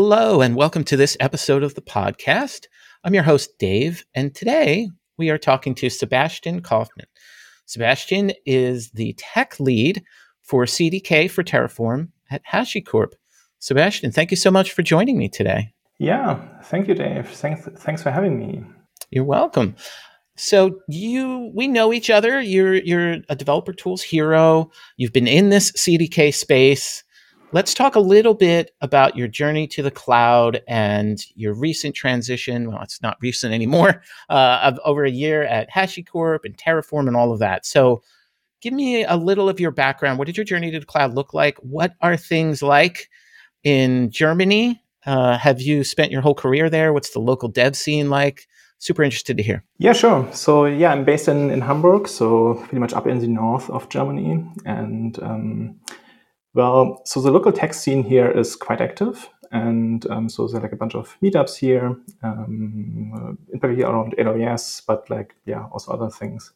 Hello, and welcome to this episode of the podcast. I'm your host, Dave, and today we are talking to Sebastian Korfmann. Sebastian is the tech lead for CDK for Terraform at HashiCorp. Sebastian, thank you so much for joining me today. Yeah, thank you, Dave. Thanks, thanks for having me. You're welcome. So you, we know each other. You're you're a developer tools hero. You've been in this CDK space. Let's talk a little bit about your journey to the cloud and your recent transition. Well, it's not recent anymore. Uh, of over a year at HashiCorp and Terraform and all of that. So, give me a little of your background. What did your journey to the cloud look like? What are things like in Germany? Uh, have you spent your whole career there? What's the local dev scene like? Super interested to hear. Yeah, sure. So yeah, I'm based in, in Hamburg, so pretty much up in the north of Germany, and um, well, so the local tech scene here is quite active. And um, so there's like a bunch of meetups here, um, in particular around AWS, but like, yeah, also other things.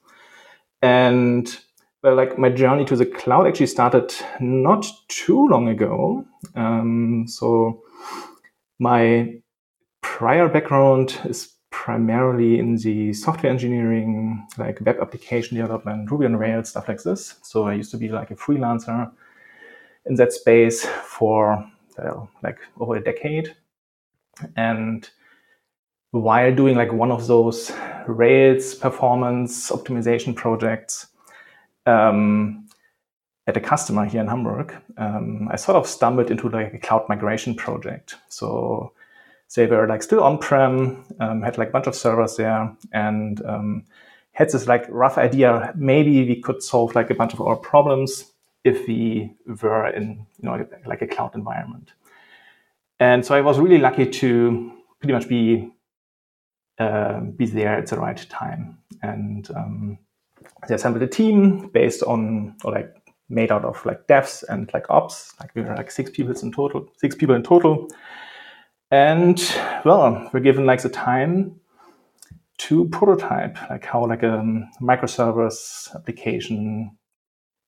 And well, like my journey to the cloud actually started not too long ago. Um, so my prior background is primarily in the software engineering, like web application development, Ruby on Rails, stuff like this. So I used to be like a freelancer in that space for like over a decade. And while doing like one of those Rails performance optimization projects um, at a customer here in Hamburg, um, I sort of stumbled into like a cloud migration project. So they were like still on-prem, um, had like a bunch of servers there, and um, had this like rough idea maybe we could solve like a bunch of our problems if we were in you know like a cloud environment. And so I was really lucky to pretty much be uh, be there at the right time. And um, they assembled a team based on or like made out of like devs and like ops. Like we were like six people in total, six people in total. And well, we're given like the time to prototype like how like a microservice application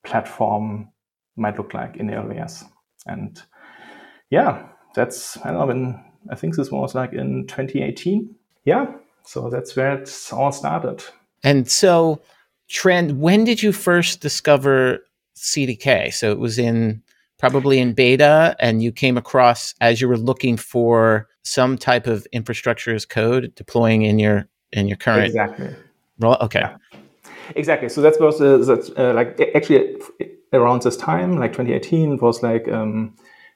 platform might look like in AWS. And yeah, that's I don't know when I think this was like in 2018. Yeah, so that's where it's all started. And so, Trend, when did you first discover CDK? So it was in probably in beta, and you came across as you were looking for some type of infrastructure as code deploying in your in your current exactly. Role? Okay. Yeah. Exactly. So that was uh, that, uh, like actually around this time, like 2018, was like um,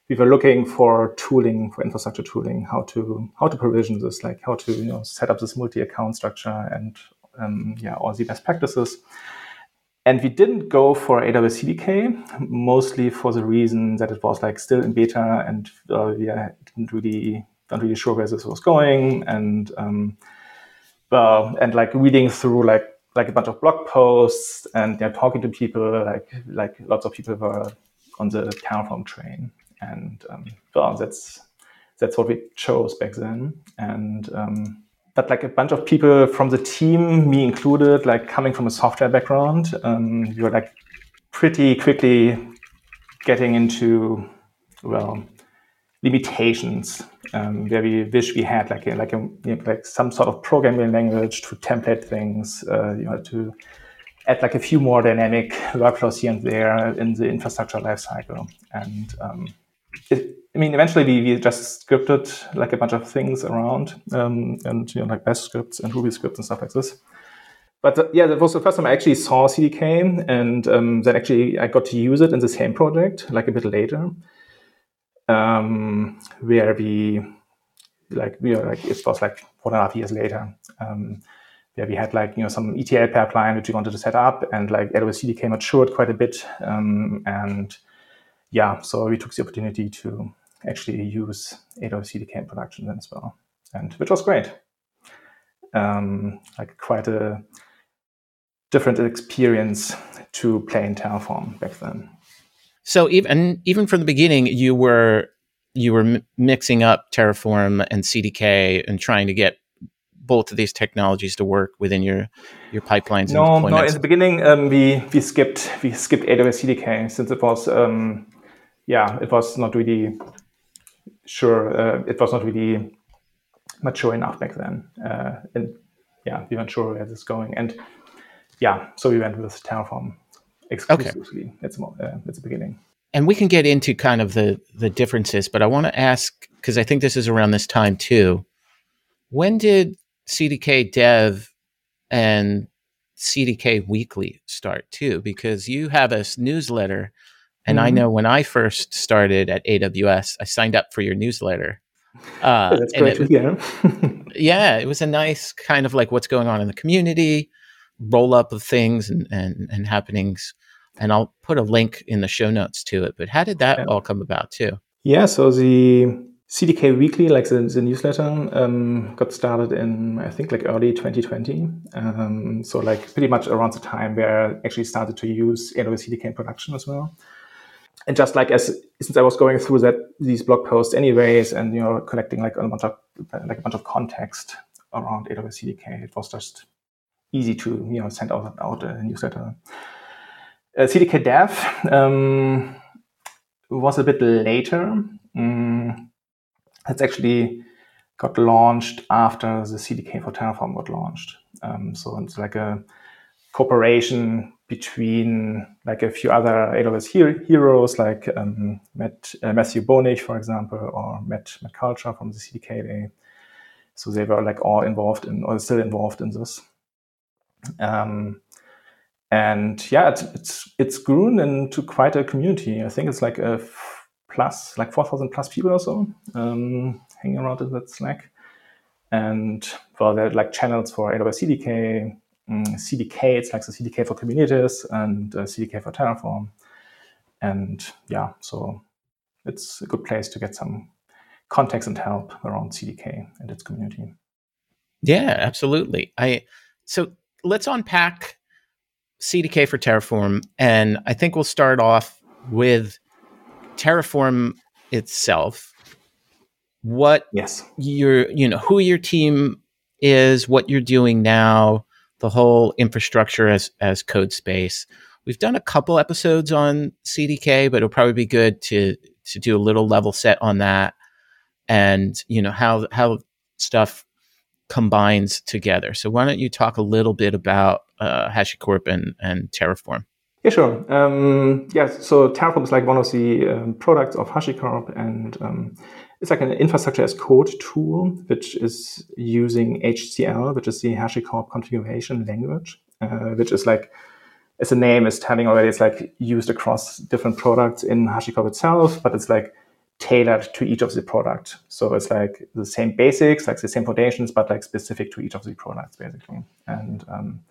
we were looking for tooling for infrastructure tooling, how to how to provision this, like how to you know set up this multi-account structure and um, yeah, all the best practices. And we didn't go for AWS CDK mostly for the reason that it was like still in beta and uh, we didn't really not really sure where this was going and um, well, and like reading through like like a bunch of blog posts and they're talking to people like like lots of people were on the Terraform train. And um, well that's that's what we chose back then. And um, but like a bunch of people from the team me included like coming from a software background um, we like pretty quickly getting into well limitations um, where we wish we had like a, like a like some sort of programming language to template things, uh, you know, to add like a few more dynamic workflows here and there in the infrastructure lifecycle. And um, it, I mean, eventually we, we just scripted like a bunch of things around um, and you know like Bash scripts and Ruby scripts and stuff like this. But uh, yeah, that was the first time I actually saw CDK, and um, then actually I got to use it in the same project like a bit later um, where we like we are like it was like four and a half years later um, where we had like you know some ETL pipeline which we wanted to set up and like AWS CDK matured quite a bit um, and yeah so we took the opportunity to actually use AWS CDK in production then as well and which was great um, like quite a different experience to play in Terraform back then. So even even from the beginning, you were you were m- mixing up Terraform and CDK and trying to get both of these technologies to work within your your pipelines. No, no. In the beginning, um, we we skipped we skipped AWS CDK since it was um, yeah it was not really sure uh, it was not really mature enough back then. Uh, and yeah, we weren't sure where this is going. And yeah, so we went with Terraform exclusively. Okay. It's, uh, it's the beginning. And we can get into kind of the, the differences, but I want to ask, because I think this is around this time too. When did CDK Dev and CDK Weekly start too? Because you have a newsletter. And mm-hmm. I know when I first started at AWS, I signed up for your newsletter uh, That's great. It, yeah. yeah, it was a nice kind of like what's going on in the community, roll up of things and, and, and happenings. And I'll put a link in the show notes to it. But how did that yeah. all come about too? Yeah, so the CDK Weekly, like the, the newsletter, um, got started in I think like early 2020. Um, so like pretty much around the time where I actually started to use AWS CDK in production as well and just like as since I was going through that these blog posts anyways, and you know collecting like a bunch of like a bunch of context around AWS CDK, it was just easy to you know send out out a newsletter. Uh, CDK Dev um, was a bit later. Um, it's actually got launched after the CDK for Terraform got launched. Um, so it's like a cooperation between like a few other AWS he- heroes like um, Matt, uh, Matthew Bonig, for example, or Matt, Matt Coulter from the CDK Day. So they were like all involved in, or still involved in this. Um, and yeah, it's, it's, it's grown into quite a community. I think it's like a f- plus, like 4,000 plus people or so um, hanging around in that Slack. And well, there are like channels for AWS CDK, mm, CDK. It's like the CDK for Kubernetes and uh, CDK for Terraform. And yeah, so it's a good place to get some context and help around CDK and its community. Yeah, absolutely. I so let's unpack CDK for Terraform, and I think we'll start off with Terraform itself. What yes your you know who your team is, what you're doing now, the whole infrastructure as as code space. We've done a couple episodes on CDK, but it'll probably be good to to do a little level set on that, and you know how how stuff combines together. So why don't you talk a little bit about uh, HashiCorp and, and Terraform? Yeah, sure. Um, yeah, so Terraform is like one of the um, products of HashiCorp, and um, it's like an infrastructure as code tool, which is using HCL, which is the HashiCorp configuration language, uh, which is like, as the name is telling already, it's like used across different products in HashiCorp itself, but it's like tailored to each of the product. So it's like the same basics, like the same foundations, but like specific to each of the products, basically. And um,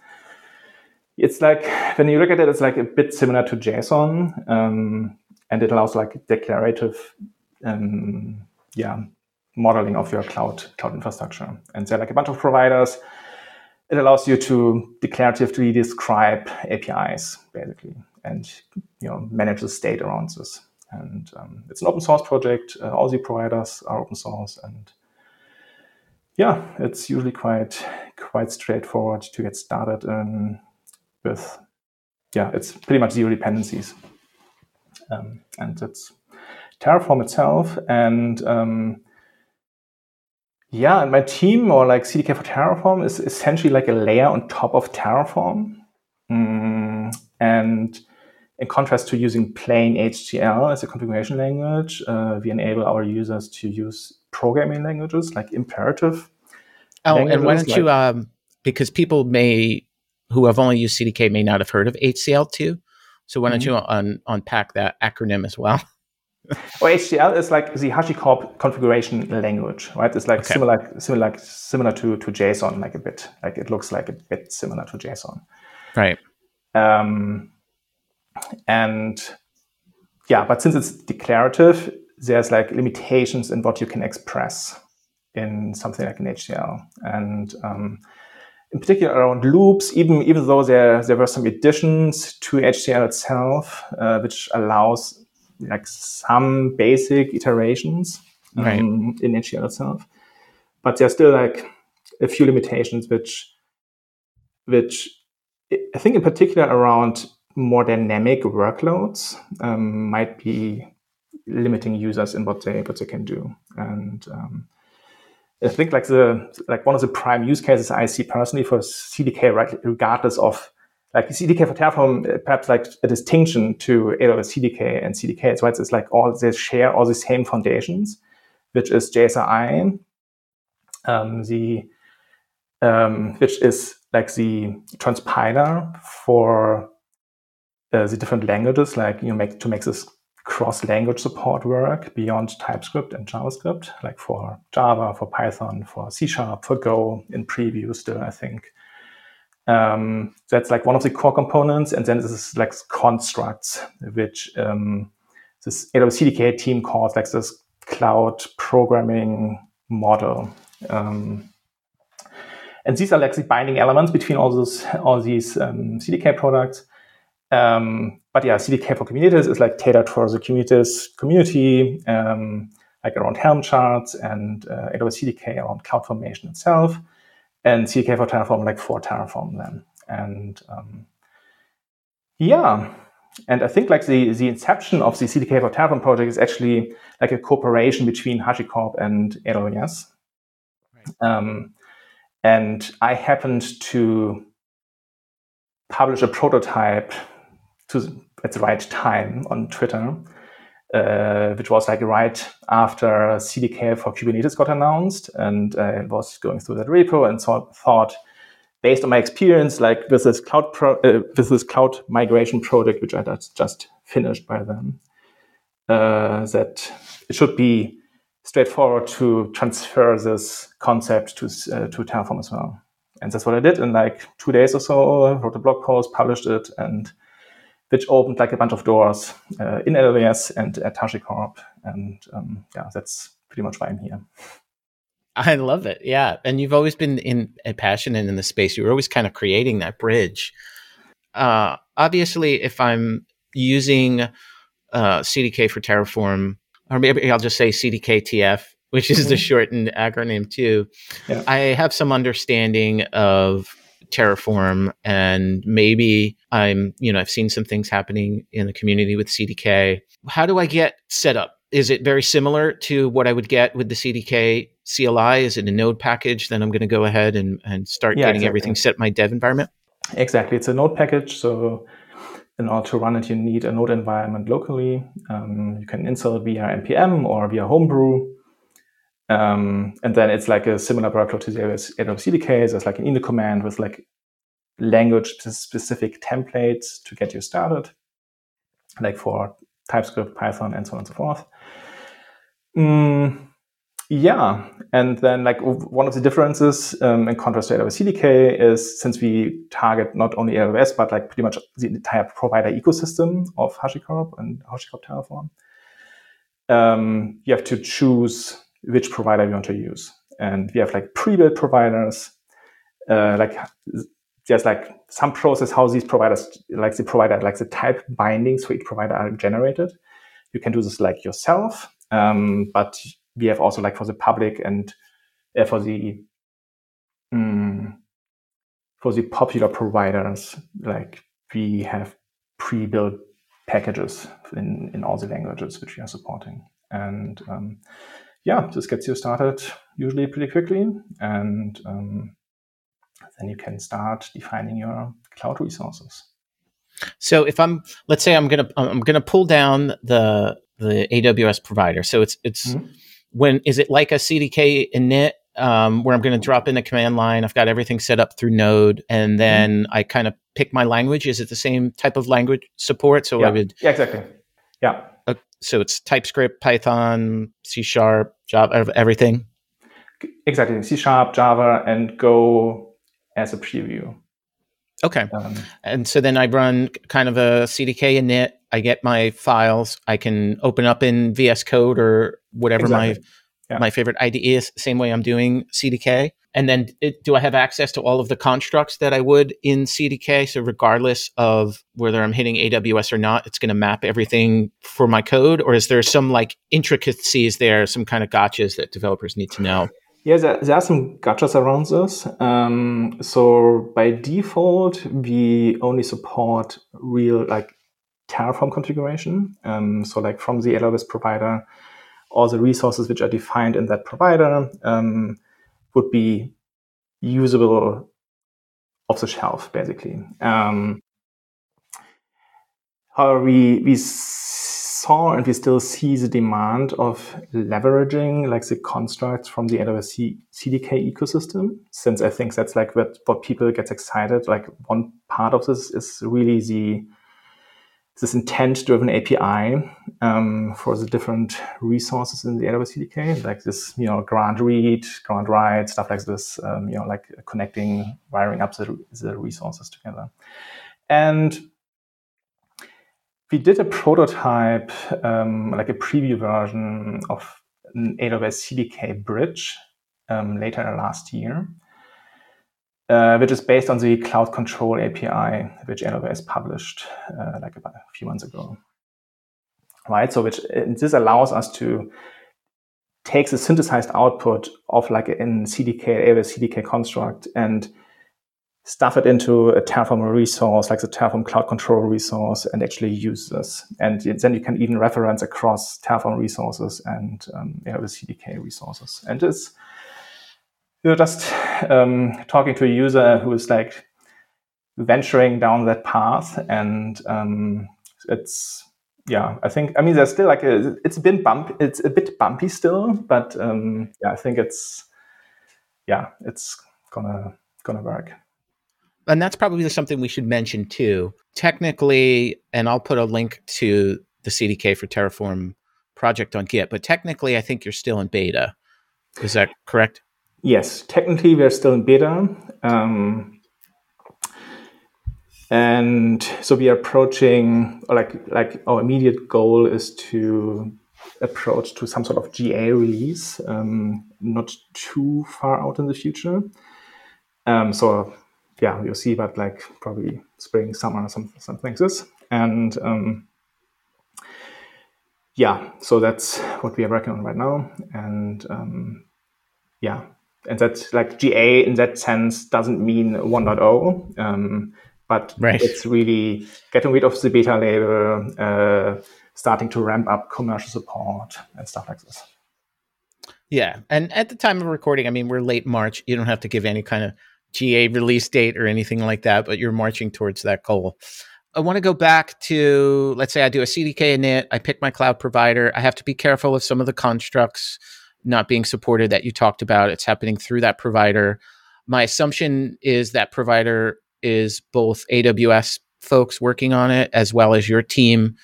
it's like when you look at it, it's like a bit similar to JSON, um, and it allows like declarative um, yeah, modeling of your cloud cloud infrastructure. And there are like a bunch of providers. It allows you to declaratively describe APIs basically, and you know manage the state around this. And um, it's an open source project. Uh, all the providers are open source, and yeah, it's usually quite quite straightforward to get started in, with. Yeah, it's pretty much zero dependencies, um, and it's Terraform itself. And um, yeah, and my team or like CDK for Terraform is essentially like a layer on top of Terraform. Mm, and in contrast to using plain HCL as a configuration language, uh, we enable our users to use programming languages like imperative. Oh, and why don't like, you, um, because people may, who have only used CDK may not have heard of HCL too. So why don't mm-hmm. you un- unpack that acronym as well? Or HCL is like the HashiCorp configuration language, right? It's like okay. similar, similar, similar to, to JSON, like a bit. Like it looks like a bit similar to JSON, right? Um, and yeah, but since it's declarative, there's like limitations in what you can express in something like an HCL, and um, in particular around loops. Even even though there there were some additions to HCL itself, uh, which allows like some basic iterations um, right. in HCL itself, but there's still like a few limitations which which I think in particular around more dynamic workloads um, might be limiting users in what they what they can do. And um, I think like the like one of the prime use cases I see personally for CDK, right, regardless of like CDK for Terraform, uh, perhaps like a distinction to AWS CDK and CDKs, right? It's like all they share all the same foundations, which is JSII, um, the um, which is like the transpiler for uh, the different languages, like you make to make this cross-language support work beyond TypeScript and JavaScript, like for Java, for Python, for C Sharp, for Go in preview still, I think. Um, that's like one of the core components. And then this is like constructs, which um, this AWS CDK team calls like this cloud programming model. Um, and these are like the binding elements between all those all these um, CDK products. Um, but yeah, CDK for Kubernetes is like tailored for the Kubernetes community, um, like around Helm charts and uh, AWS CDK around CloudFormation itself, and CDK for Terraform like for Terraform then. And um, yeah, and I think like the, the inception of the CDK for Terraform project is actually like a cooperation between HashiCorp and AWS. Right. Um, and I happened to publish a prototype to at the right time on Twitter, uh, which was like right after CDK for Kubernetes got announced, and I was going through that repo and so thought, based on my experience, like with this cloud pro, uh, with this cloud migration project, which I just finished by then, uh, that it should be straightforward to transfer this concept to uh, to Terraform as well. And that's what I did in like two days or so. Wrote a blog post, published it, and which opened like a bunch of doors uh, in AWS and at HashiCorp. And um, yeah, that's pretty much why I'm here. I love it. Yeah. And you've always been in a passionate in the space. You were always kind of creating that bridge. Uh, obviously, if I'm using uh, CDK for Terraform, or maybe I'll just say CDKTF, which is mm-hmm. the shortened acronym too, yeah. I have some understanding of Terraform and maybe I'm, you know, I've seen some things happening in the community with CDK. How do I get set up? Is it very similar to what I would get with the CDK CLI? Is it a node package? Then I'm going to go ahead and, and start yeah, getting exactly. everything set in my dev environment? Exactly. It's a node package. So in order to run it, you need a node environment locally. Um, you can install via npm or via Homebrew. Um, and then it's like a similar workload to the AWS CDK. There's like an init command with like language specific templates to get you started, like for TypeScript, Python, and so on and so forth. Mm, yeah, and then like one of the differences um, in contrast to AWS CDK is since we target not only AWS but like pretty much the entire provider ecosystem of HashiCorp and HashiCorp Terraform, um, you have to choose which provider you want to use. And we have like pre-built providers, uh, like there's like some process how these providers, like the provider, like the type bindings for each provider are generated. You can do this like yourself, um, but we have also like for the public and uh, for the um, for the popular providers, like we have pre-built packages in, in all the languages which we are supporting. And um, yeah, this gets you started usually pretty quickly. And um, then you can start defining your cloud resources. So if I'm, let's say I'm gonna I'm gonna pull down the the AWS provider. So it's it's mm-hmm. when is it like a CDK init um, where I'm going to drop in a command line? I've got everything set up through Node, and mm-hmm. then mm-hmm. I kind of pick my language. Is it the same type of language support? So yeah. I would yeah exactly yeah. Uh, so it's TypeScript, Python, C Sharp, Java, everything. Exactly, C Sharp, Java, and Go as a preview. Okay. Um, and so then I run kind of a CDK init. I get my files. I can open up in VS Code or whatever exactly. my yeah. my favorite IDE is. Same way I'm doing CDK. And then it, do I have access to all of the constructs that I would in CDK? So regardless of whether I'm hitting AWS or not, it's going to map everything for my code. Or is there some like intricacies there, some kind of gotchas that developers need to know? Yeah, there, there, are some gotchas around this. Um, so by default, we only support real like Terraform configuration. Um, so, like from the AWS provider, all the resources which are defined in that provider um, would be usable off the shelf, basically. Um, however, we, we saw and we still see the demand of leveraging like the constructs from the AWS CDK ecosystem, since I think that's like what, what people get excited. Like one part of this is really the this intent-driven API um, for the different resources in the AWS CDK, like this, you know, grant read, grant write, stuff like this, um, you know, like connecting, wiring up the, the resources together. And we did a prototype, um, like a preview version of an AWS CDK bridge um, later last year uh, which is based on the Cloud Control API, which AWS published uh, like about a few months ago. Right, so which this allows us to take the synthesized output of like in CDK, AWS CDK construct and stuff it into a Terraform resource, like the Terraform Cloud Control resource, and actually use this. And then you can even reference across Terraform resources and um, AWS CDK resources. And it's were just um, talking to a user who is like venturing down that path, and um, it's yeah. I think I mean there's still like a it's been bump it's a bit bumpy still, but um, yeah, I think it's yeah it's gonna gonna work. And that's probably something we should mention too. Technically, and I'll put a link to the CDK for Terraform project on Git, but technically, I think you're still in beta. Is that correct? Yes, technically we're still in beta. Um, and so we are approaching like like our immediate goal is to approach to some sort of GA release, um, not too far out in the future. Um, so yeah, you'll see that like probably spring, summer, some something like this. And um, yeah, so that's what we are working on right now. And um, yeah, and that like GA in that sense doesn't mean 1.0, um, but right. it's really getting rid of the beta label, uh, starting to ramp up commercial support and stuff like this. Yeah, and at the time of recording, I mean, we're late March. You don't have to give any kind of GA release date or anything like that, but you're marching towards that goal. I want to go back to, let's say I do a CDK init, I pick my cloud provider. I have to be careful of some of the constructs not being supported that you talked about. It's happening through that provider. My assumption is that provider is both AWS folks working on it as well as your team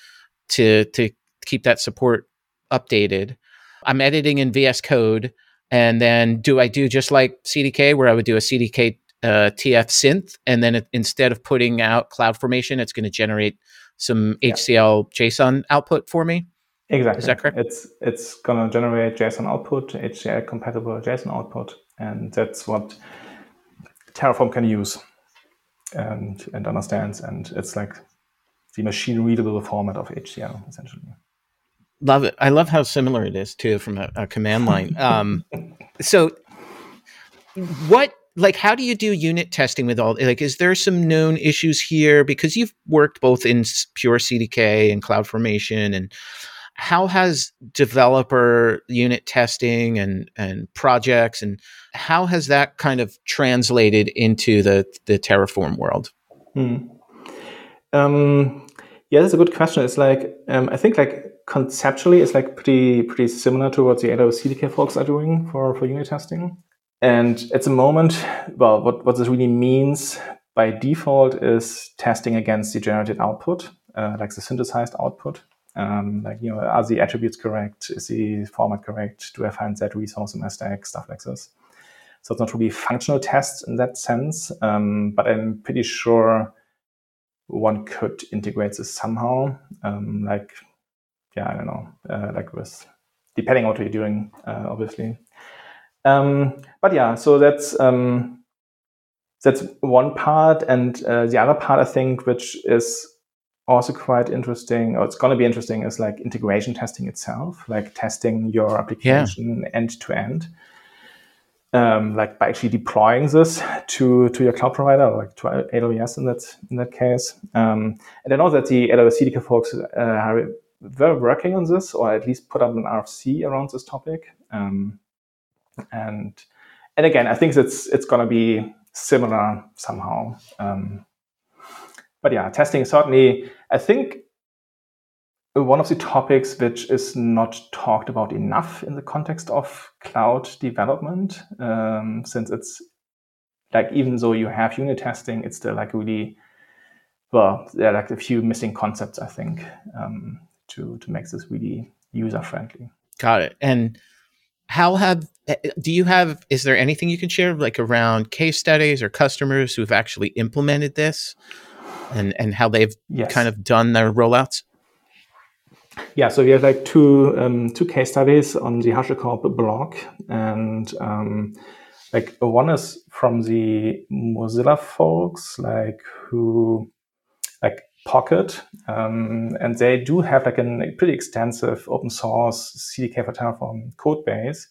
to to keep that support updated. I'm editing in VS Code, and then do I do just like CDK, where I would do a CDK uh, TF synth, and then it, instead of putting out CloudFormation, it's going to generate some yeah. HCL JSON output for me. Exactly. Is that correct? It's it's gonna generate JSON output, HCL compatible JSON output, and that's what Terraform can use and and understands. And it's like the machine readable format of HCL essentially. Love it. I love how similar it is too from a, a command line. Um, so, what like how do you do unit testing with all like is there some known issues here because you've worked both in pure CDK and CloudFormation and how has developer unit testing and and projects and how has that kind of translated into the the Terraform world? Hmm. Um, yeah, that's a good question. It's like um, I think like conceptually, it's like pretty pretty similar to what the AWS CDK folks are doing for for unit testing. And at the moment, well, what what this really means by default is testing against the generated output, uh, like the synthesized output. Um, like, you know, are the attributes correct? Is the format correct? Do I find that resource in my stack? Stuff like this. So it's not really functional tests in that sense, um, but I'm pretty sure one could integrate this somehow. Um, like, yeah, I don't know, uh, like with depending on what you're doing, uh, obviously. Um, but yeah, so that's um, that's one part, and uh, the other part I think, which is also quite interesting, or it's going to be interesting, is like integration testing itself, like testing your application end to end. um, like by actually deploying this to to your cloud provider, like to AWS in that in that case. Um, and I know that the AWS CDK folks uh, are were working on this, or at least put up an RFC around this topic. Um, and and again, I think it's it's going to be similar somehow. Um, but yeah, testing certainly. I think one of the topics which is not talked about enough in the context of cloud development, um, since it's like even though you have unit testing, it's still like really well, there are like a few missing concepts, I think, um, to to make this really user friendly. Got it. And how have do you have is there anything you can share like around case studies or customers who've actually implemented this and and how they've yes. kind of done their rollouts? Yeah, so we have like two um, two case studies on the HashiCorp blog, and um, like one is from the Mozilla folks, like who Pocket, um, and they do have like a pretty extensive open source CDK for Terraform code base,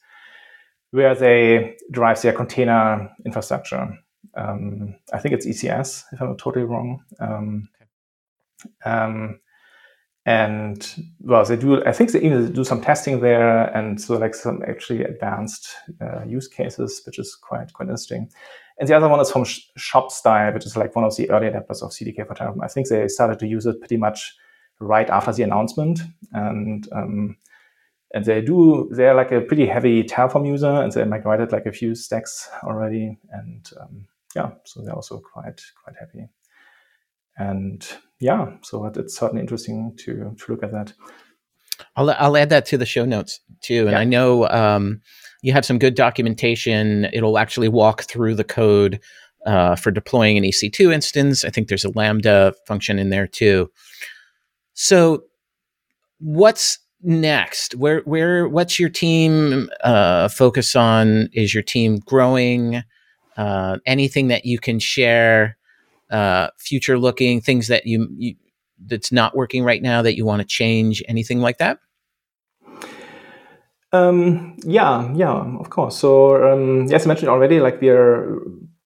where they drive their container infrastructure. Um, I think it's ECS, if I'm not totally wrong. Um, um and well, they do. I think they even do some testing there, and so like some actually advanced uh, use cases, which is quite quite interesting. And the other one is from ShopStyle, which is like one of the early adapters of CDK for Terraform. I think they started to use it pretty much right after the announcement, and um, and they do. They're like a pretty heavy Terraform user, and they migrated like a few stacks already, and um, yeah, so they're also quite quite happy. And yeah, so it's certainly interesting to to look at that. I'll I'll add that to the show notes too. And yeah. I know um, you have some good documentation. It'll actually walk through the code uh, for deploying an EC2 instance. I think there's a Lambda function in there too. So, what's next? Where where what's your team uh, focus on? Is your team growing? Uh, anything that you can share uh, future looking things that you, you that's not working right now that you want to change anything like that um, yeah yeah of course. So um, yes i mentioned already like we are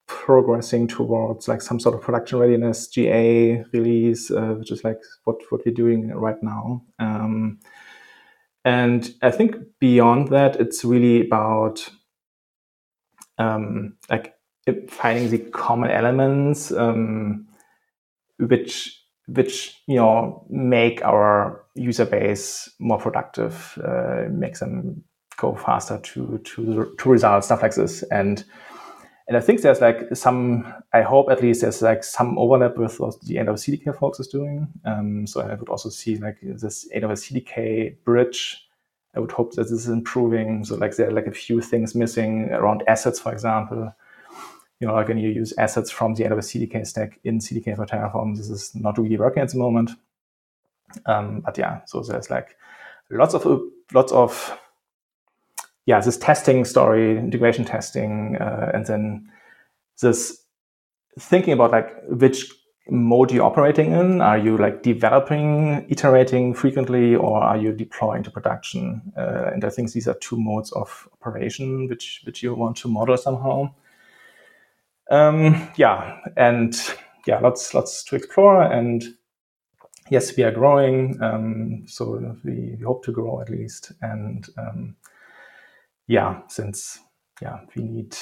progressing towards like some sort of production readiness ga release uh, which is like what what we're doing right now. Um, and i think beyond that it's really about um, like finding the common elements um, which which you know make our user base more productive, uh, makes them go faster to to to results, stuff like this, and and I think there's like some, I hope at least there's like some overlap with what the AWS CDK folks is doing. Um, so I would also see like this AWS CDK bridge. I would hope that this is improving. So like there are like a few things missing around assets, for example you know, like when you use assets from the AWS CDK stack in CDK for Terraform, this is not really working at the moment. Um, but yeah, so there's like lots of lots of yeah, this testing story, integration testing, uh, and then this thinking about like which mode you're operating in. Are you like developing, iterating frequently, or are you deploying to production? Uh, and I think these are two modes of operation which which you want to model somehow. Um, yeah, and yeah, lots lots to explore. And yes, we are growing, um, so we, we, hope to grow at least. And um, yeah, since yeah, we need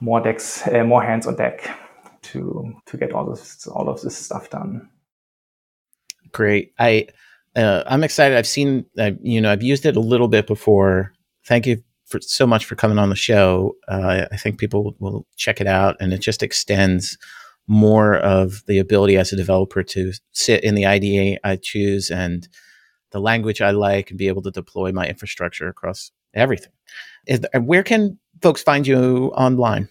more decks, uh, more hands on deck to to get all this all of this stuff done. Great, I. Uh, I'm excited. I've seen, uh, you know, I've used it a little bit before. Thank you for so much for coming on the show. Uh, I think people will check it out, and it just extends more of the ability as a developer to sit in the IDE I choose and the language I like and be able to deploy my infrastructure across everything. Where can folks find you online?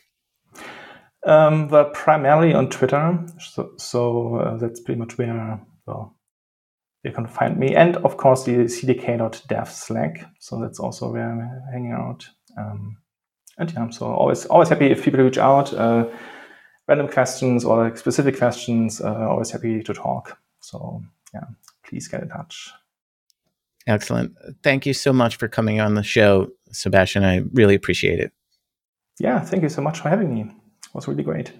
Um, but primarily on Twitter. So, so uh, that's pretty much where well you can find me. And of course, the cdk.dev Slack. So that's also where I'm hanging out. Um, and yeah, I'm so always always happy if people reach out, uh, random questions or like specific questions. Uh, always happy to talk. So yeah, please get in touch. Excellent. Thank you so much for coming on the show. Sebastian. I really appreciate it. Yeah, thank you so much for having me. It was really great.